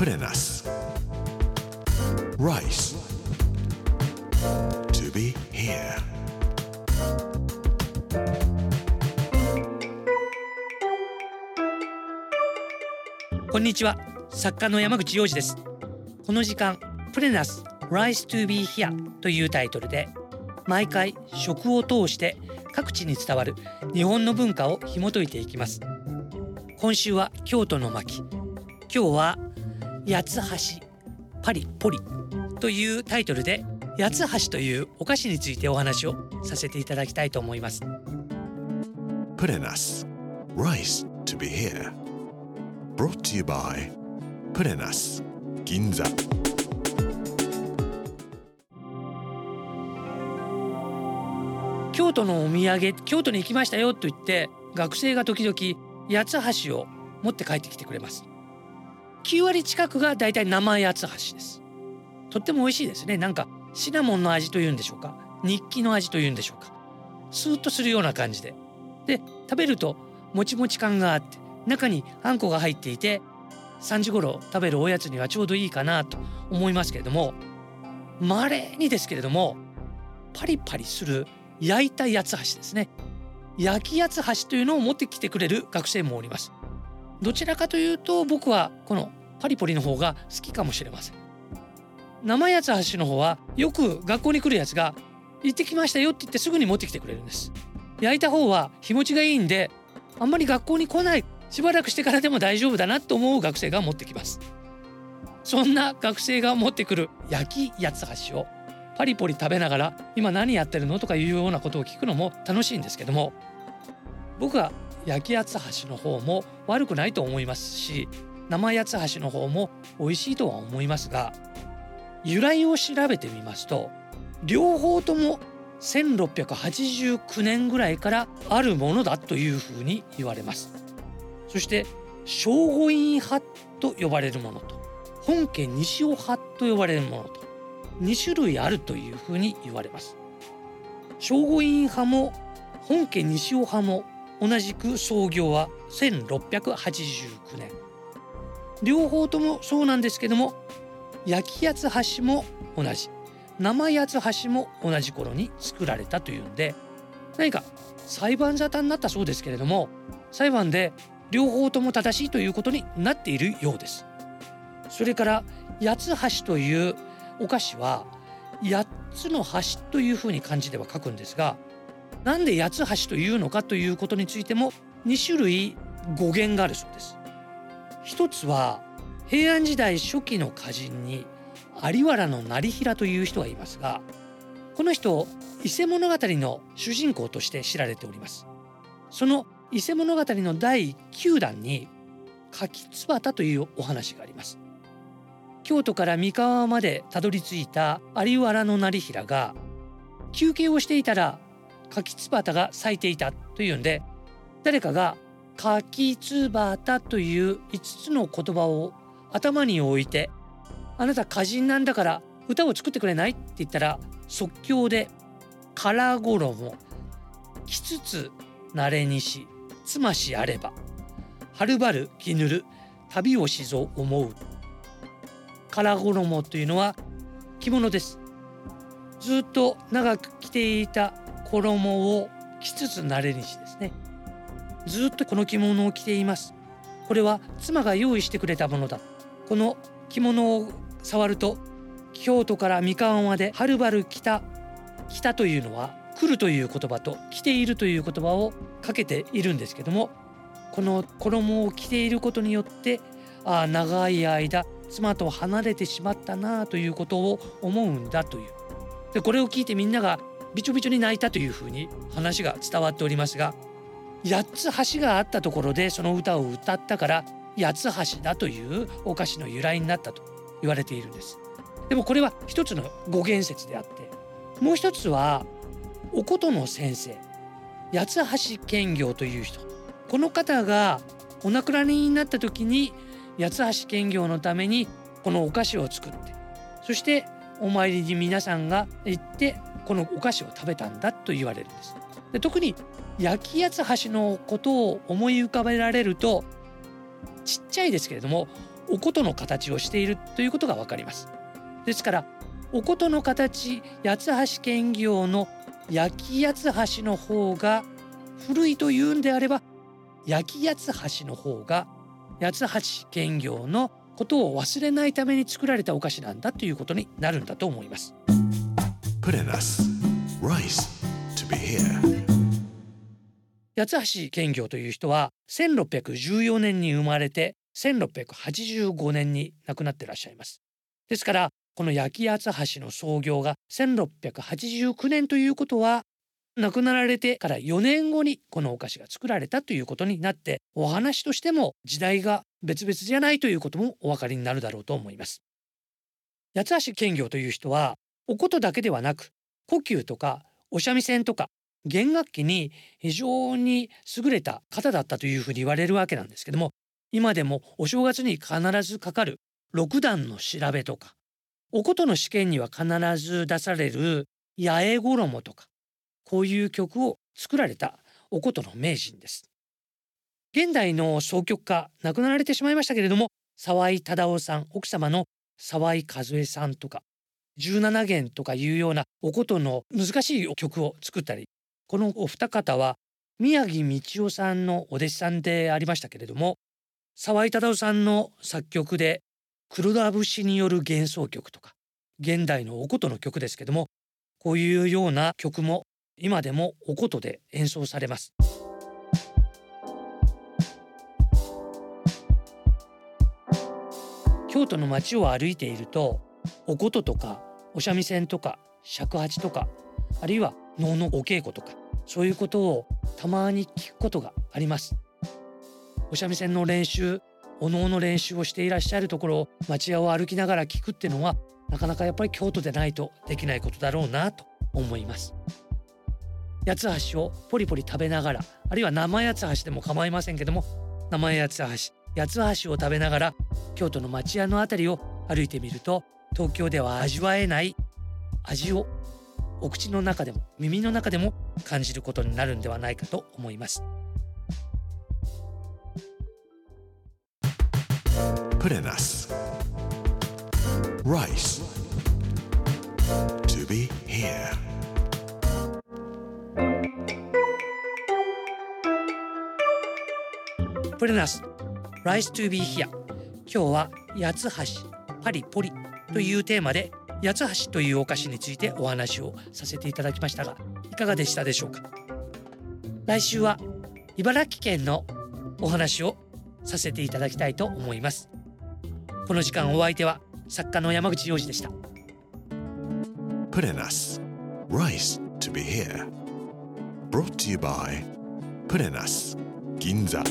プレナス Rice. To be here. こんにちは作家の山口洋二ですこの時間プレナス Rise to be here というタイトルで毎回食を通して各地に伝わる日本の文化を紐解いていきます。今週は京都の巻。今日は八つ橋パリポリというタイトルで八つ橋というお菓子についてお話をさせていただきたいと思います。プレナス Rice to be here. Brought to you by プレナス銀座京都のお土産京都に行きましたよと言って学生が時々八つ橋を持って帰ってきてくれます9割近くがだいたい生八つ橋です。とっても美味しいですね。なんかシナモンの味というんでしょうか。日記の味というんでしょうか。スーッとするような感じで。で食べるともちもち感があって中にあんこが入っていて3時頃食べるおやつにはちょうどいいかなと思いますけれども稀にですけれどもパリパリする焼いた八つ橋ですね。焼き八つ橋というのを持ってきてくれる学生もおります。どちらかというと僕はこのパリポリの方が好きかもしれません。生八つ橋の方はよく学校に来るやつが行ってきましたよって言ってすぐに持ってきてくれるんです。焼いた方は日持ちがいいんであんまり学校に来ない。しばらくしてからでも大丈夫だなと思う学生が持ってきます。そんな学生が持ってくる焼き八つ橋をパリポリ食べながら今何やってるのとかいうようなことを聞くのも楽しいんですけども僕は焼き八つ橋の方も悪くないと思いますし生八つ橋の方も美味しいとは思いますが由来を調べてみますと両方とも1689年ぐらいからあるものだというふうに言われます。そして聖護院派と呼ばれるものと本家西尾派と呼ばれるものと2種類あるというふうに言われます。聖護院派も本家西尾派も同じく創業は1689年。両方ともそうなんですけども焼き八つ橋も同じ。生八つ橋も同じ頃に作られたというんで何か裁判沙汰になったそうですけれども裁判で両方とも正しいということになっているようです。それから八つ橋というお菓子は8つの橋というふうに漢字では書くんですがなんで八つ橋というのかということについても2種類語源があるそうです。一つは平安時代初期の歌人に有原の成平という人がいますがこの人伊勢物語の主人公として知られております。その伊勢物語の第9弾に柿つばたというお話があります。京都から三河までたどり着いた有原の成平が休憩をしていたら柿つばたが咲いていたというんで誰かが柿つばたという5つの言葉を頭に置いてあなた歌人なんだから歌を作ってくれないって言ったら即興で「殻衣きつつ慣れにしつましあればはるばる着ぬる旅をしぞ思う」殻衣というのは着物です。ずっと長く着ていた衣を着つつ慣れにしですね。ずっとこの着物を着ています。これは妻が用意してくれたものだ。この着物を触ると京都から三河まではるばる来た来たというのは来るという言葉と来ているという言葉をかけているんですけどもこの衣を着ていることによってああ長い間妻と離れてしまったなあということを思うんだという。でこれを聞いてみんながびちょびちょに泣いたというふうに話が伝わっておりますが8つ橋があったところでその歌を歌ったから八つ橋だというお菓子の由来になったと言われているんです。でもこれは一つの語源説であってもう一つはお琴の先生八つ橋兼業という人。この方がお亡くなりになった時に八つ橋兼業のためにこのお菓子を作ってそしてお参りに皆さんが行ってこのお菓子を食べたんだと言われるんですで特に焼き八つ橋のことを思い浮かべられるとちっちゃいですけれどもお琴の形をしているということがわかりますですからお琴の形八つ橋兼業の焼き八つ橋の方が古いというんであれば焼き八つ橋の方が八つ橋兼業のことを忘れないために作られたお菓子なんだということになるんだと思います。Put in us rice to be here. 八橋兼業という人は1614年に生まれて1685年に亡くなっていらっしゃいます。ですからこの焼き八橋の創業が1689年ということは亡くなられてから4年後にこのお菓子が作られたということになってお話としても時代が別々じゃないということもお分かりになるだろうと思います。八橋兼業という人はお琴だけではなく呼吸とかお三味線とか弦楽器に非常に優れた方だったというふうに言われるわけなんですけども今でもお正月に必ずかかる六段の調べとかお琴の試験には必ず出される八重衣とかこういう曲を作られたお琴の名人です。現代の総曲家亡くなられてしまいましたけれども沢井忠夫さん奥様の沢井和恵さんとか17弦とかいうようなお琴の難しい曲を作ったりこのお二方は宮城道夫さんのお弟子さんでありましたけれども沢井忠夫さんの作曲で黒田節による幻想曲とか現代のお琴の曲ですけどもこういうような曲も今でもお琴で演奏されます。京都の街を歩いているとお琴とかお三味線とか尺八とかあるいは能のお稽古とかそういうことをたまに聞くことがあります。お三味線の練習お能の練習をしていらっしゃるところを町屋を歩きながら聞くっていうのはなかなかやっぱり京都でないとできないことだろうなと思います。八つ橋をポリポリ食べながらあるいは生八つ橋でも構いませんけども生八つ橋八つ橋を食べながら京都の町屋の辺りを歩いてみると東京では味わえない味をお口の中でも耳の中でも感じることになるんではないかと思います。Put in us rice. To be here. プレナス。Rise to be here 今日は八つ橋パリポリというテーマで八つ橋というお菓子についてお話をさせていただきましたがいかがでしたでしょうか？来週は茨城県のお話をさせていただきたいと思います。この時間お相手は作家の山口洋二でした。Put in us Rice to be here. Brought to you by Put in us 銀座